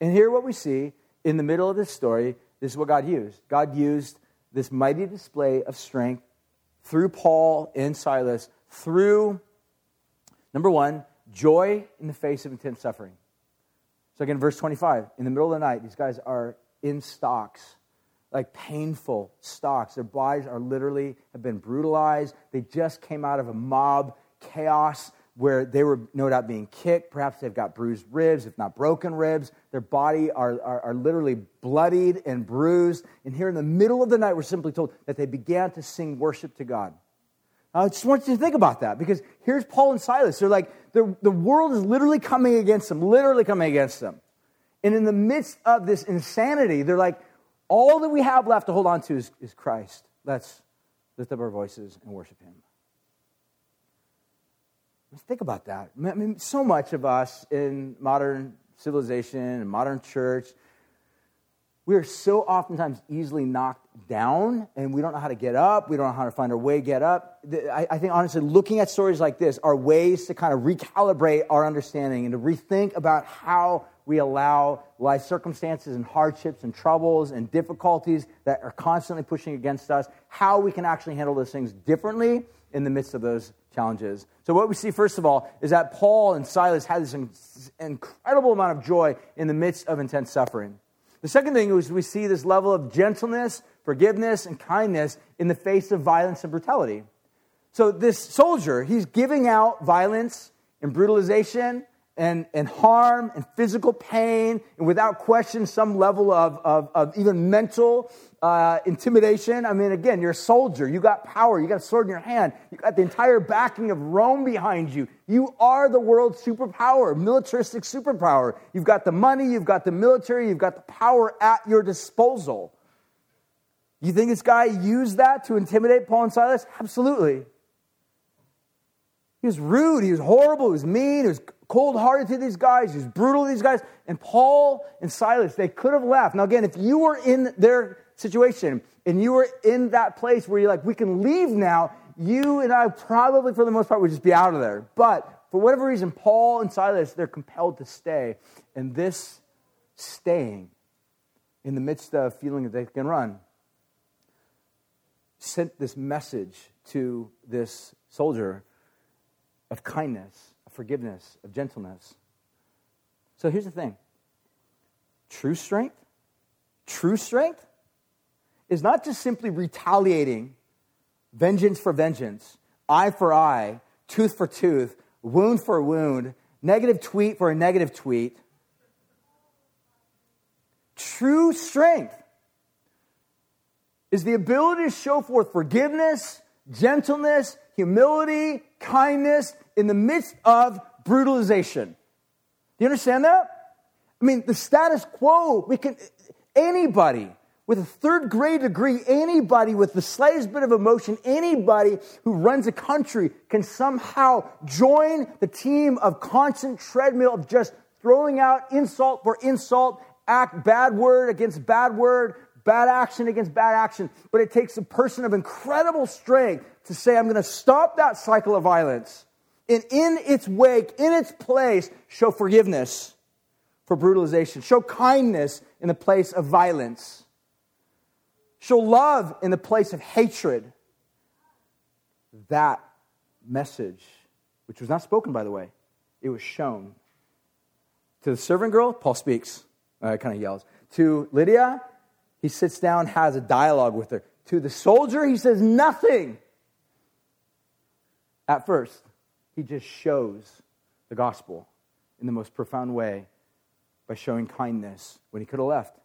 And here, what we see in the middle of this story this is what God used. God used this mighty display of strength through Paul and Silas, through, number one, joy in the face of intense suffering. So again, verse 25, in the middle of the night, these guys are in stocks, like painful stocks. Their bodies are literally have been brutalized. They just came out of a mob chaos where they were no doubt being kicked. Perhaps they've got bruised ribs, if not broken ribs. Their body are, are, are, literally bloodied and bruised. And here in the middle of the night, we're simply told that they began to sing worship to God. I just want you to think about that because here's Paul and Silas. They're like, the, the world is literally coming against them, literally coming against them. And in the midst of this insanity, they're like, all that we have left to hold on to is, is Christ. Let's lift up our voices and worship Him. Let's think about that. I mean, so much of us in modern civilization and modern church, we are so oftentimes easily knocked down and we don't know how to get up. We don't know how to find our way to get up. I, I, think, honestly, looking at stories like this are ways to kind of recalibrate our understanding and to rethink about how we allow life circumstances and hardships and troubles and difficulties that are constantly pushing against us, how we can actually handle those things differently in the midst of those challenges. So, what we see, first of all, is that Paul and Silas had this incredible amount of joy in the midst of intense suffering. The second thing is we see this level of gentleness, forgiveness, and kindness in the face of violence and brutality. So, this soldier, he's giving out violence and brutalization and, and harm and physical pain, and without question, some level of, of, of even mental uh, intimidation. I mean, again, you're a soldier. You got power. You got a sword in your hand. You got the entire backing of Rome behind you. You are the world's superpower, militaristic superpower. You've got the money, you've got the military, you've got the power at your disposal. You think this guy used that to intimidate Paul and Silas? Absolutely. He was rude, he was horrible, he was mean, he was cold hearted to these guys, he was brutal to these guys. And Paul and Silas, they could have left. Now, again, if you were in their situation and you were in that place where you're like, we can leave now, you and I probably, for the most part, would just be out of there. But for whatever reason, Paul and Silas, they're compelled to stay. And this staying in the midst of feeling that they can run sent this message to this soldier of kindness, of forgiveness, of gentleness. So here's the thing true strength, true strength is not just simply retaliating vengeance for vengeance, eye for eye, tooth for tooth, wound for wound, negative tweet for a negative tweet. True strength is the ability to show forth forgiveness, gentleness, humility, kindness in the midst of brutalization. Do you understand that? I mean, the status quo, we can, anybody with a third grade degree, anybody with the slightest bit of emotion, anybody who runs a country can somehow join the team of constant treadmill of just throwing out insult for insult, act bad word against bad word, bad action against bad action. But it takes a person of incredible strength to say, I'm going to stop that cycle of violence. And in its wake, in its place, show forgiveness for brutalization, show kindness in the place of violence. Show love in the place of hatred. That message, which was not spoken, by the way, it was shown. To the servant girl, Paul speaks, uh, kind of yells. To Lydia, he sits down, has a dialogue with her. To the soldier, he says nothing. At first, he just shows the gospel in the most profound way by showing kindness when he could have left.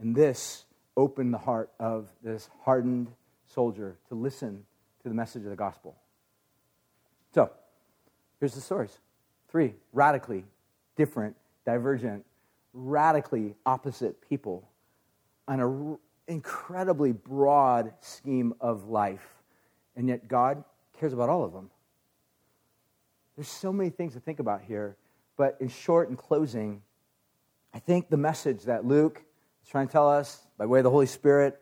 And this opened the heart of this hardened soldier to listen to the message of the gospel. So, here's the stories three radically different, divergent, radically opposite people on an incredibly broad scheme of life. And yet, God cares about all of them. There's so many things to think about here. But in short, in closing, I think the message that Luke is trying to tell us by way of the Holy Spirit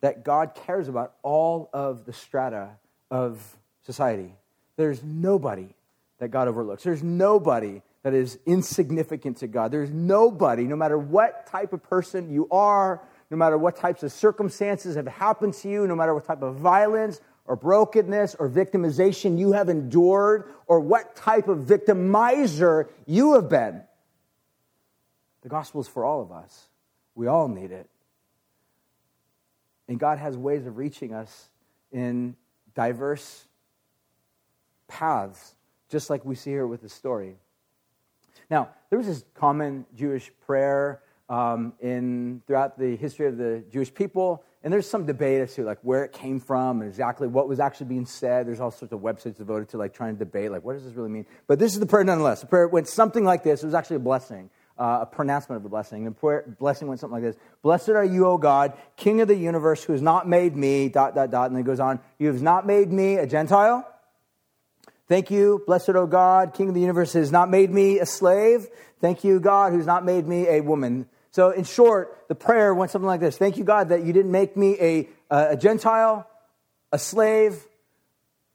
that God cares about all of the strata of society. There's nobody that God overlooks. There's nobody that is insignificant to God. There's nobody, no matter what type of person you are, no matter what types of circumstances have happened to you, no matter what type of violence or brokenness or victimization you have endured, or what type of victimizer you have been. The gospel is for all of us. We all need it. And God has ways of reaching us in diverse paths, just like we see here with the story. Now, there was this common Jewish prayer um, in throughout the history of the Jewish people, and there's some debate as to like where it came from and exactly what was actually being said. There's all sorts of websites devoted to like trying to debate like what does this really mean. But this is the prayer nonetheless. The prayer went something like this. It was actually a blessing uh, a pronouncement of a blessing. The prayer, blessing went something like this Blessed are you, O God, King of the universe, who has not made me, dot, dot, dot. And then it goes on, You have not made me a Gentile. Thank you, blessed O God, King of the universe, who has not made me a slave. Thank you, God, who's not made me a woman. So, in short, the prayer went something like this Thank you, God, that you didn't make me a, a Gentile, a slave,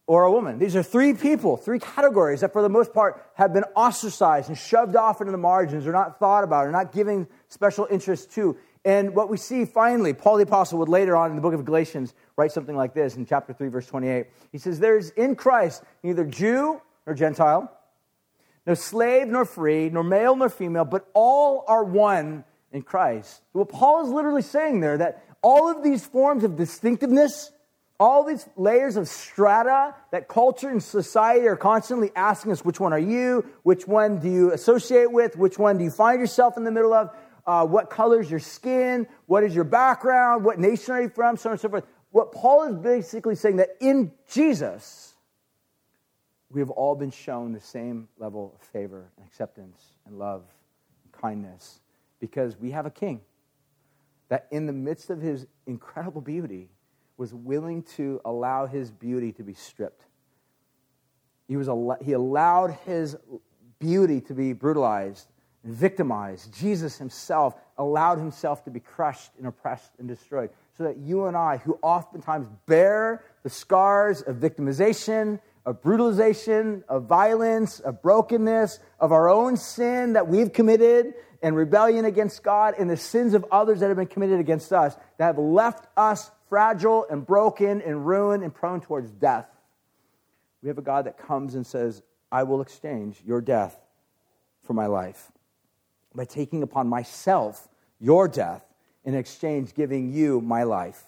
or a woman. These are three people, three categories that for the most part have been ostracized and shoved off into the margins or not thought about or not giving special interest to. And what we see finally, Paul the Apostle would later on in the book of Galatians write something like this in chapter 3, verse 28. He says, There's in Christ neither Jew nor Gentile, no slave nor free, nor male nor female, but all are one in Christ. What Paul is literally saying there, that all of these forms of distinctiveness, all these layers of strata that culture and society are constantly asking us which one are you? Which one do you associate with? Which one do you find yourself in the middle of? Uh, what color's your skin, what is your background, what nation are you from, so on and so forth. What Paul is basically saying that in Jesus, we have all been shown the same level of favor and acceptance and love and kindness because we have a king that in the midst of his incredible beauty was willing to allow his beauty to be stripped. He, was, he allowed his beauty to be brutalized and victimized. Jesus himself allowed himself to be crushed and oppressed and destroyed so that you and I, who oftentimes bear the scars of victimization, of brutalization, of violence, of brokenness, of our own sin that we've committed and rebellion against God, and the sins of others that have been committed against us, that have left us fragile and broken and ruined and prone towards death. We have a God that comes and says, I will exchange your death for my life by taking upon myself your death in exchange giving you my life.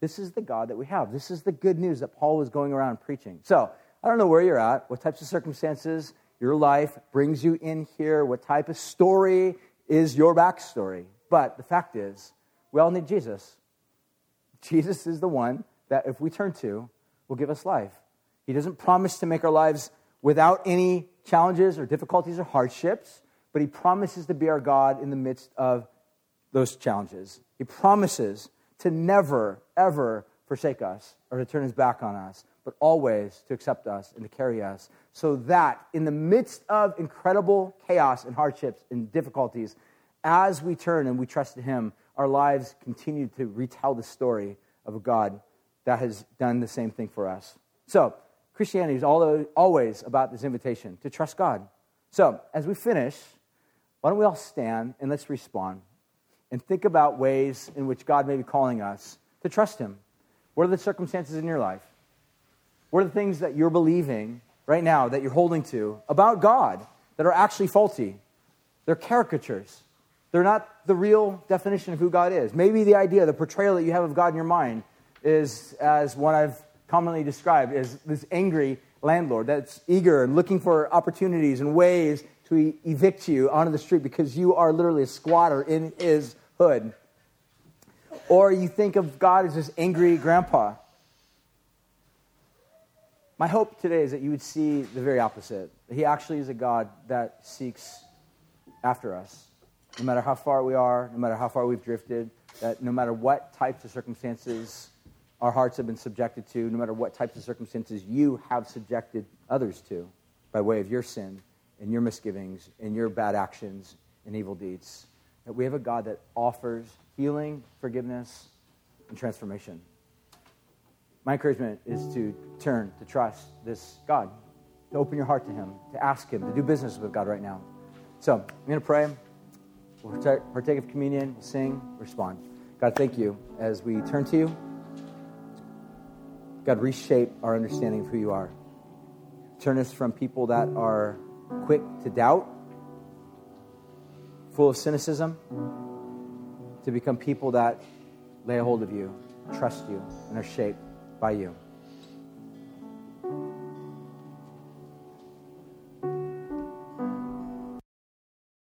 This is the God that we have. This is the good news that Paul was going around preaching. So, I don't know where you're at, what types of circumstances your life brings you in here, what type of story is your backstory. But the fact is, we all need Jesus. Jesus is the one that, if we turn to, will give us life. He doesn't promise to make our lives without any challenges or difficulties or hardships, but He promises to be our God in the midst of those challenges. He promises to never, ever forsake us or to turn His back on us, but always to accept us and to carry us, so that in the midst of incredible chaos and hardships and difficulties, as we turn and we trust in Him, our lives continue to retell the story of a God that has done the same thing for us. So, Christianity is always about this invitation to trust God. So, as we finish, why don't we all stand and let's respond and think about ways in which God may be calling us to trust Him. What are the circumstances in your life? What are the things that you're believing right now that you're holding to about God that are actually faulty? They're caricatures. They're not the real definition of who God is. Maybe the idea, the portrayal that you have of God in your mind is as one I've commonly described as this angry landlord that's eager and looking for opportunities and ways to evict you onto the street because you are literally a squatter in his hood. Or you think of God as this angry grandpa my hope today is that you would see the very opposite. He actually is a God that seeks after us. No matter how far we are, no matter how far we've drifted, that no matter what types of circumstances our hearts have been subjected to, no matter what types of circumstances you have subjected others to by way of your sin and your misgivings and your bad actions and evil deeds, that we have a God that offers healing, forgiveness, and transformation my encouragement is to turn, to trust this God, to open your heart to Him, to ask Him, to do business with God right now. So I'm going to pray. We'll partake of communion, sing, respond. God, thank you as we turn to you. God, reshape our understanding of who you are. Turn us from people that are quick to doubt, full of cynicism, to become people that lay hold of you, trust you, and are shaped by you.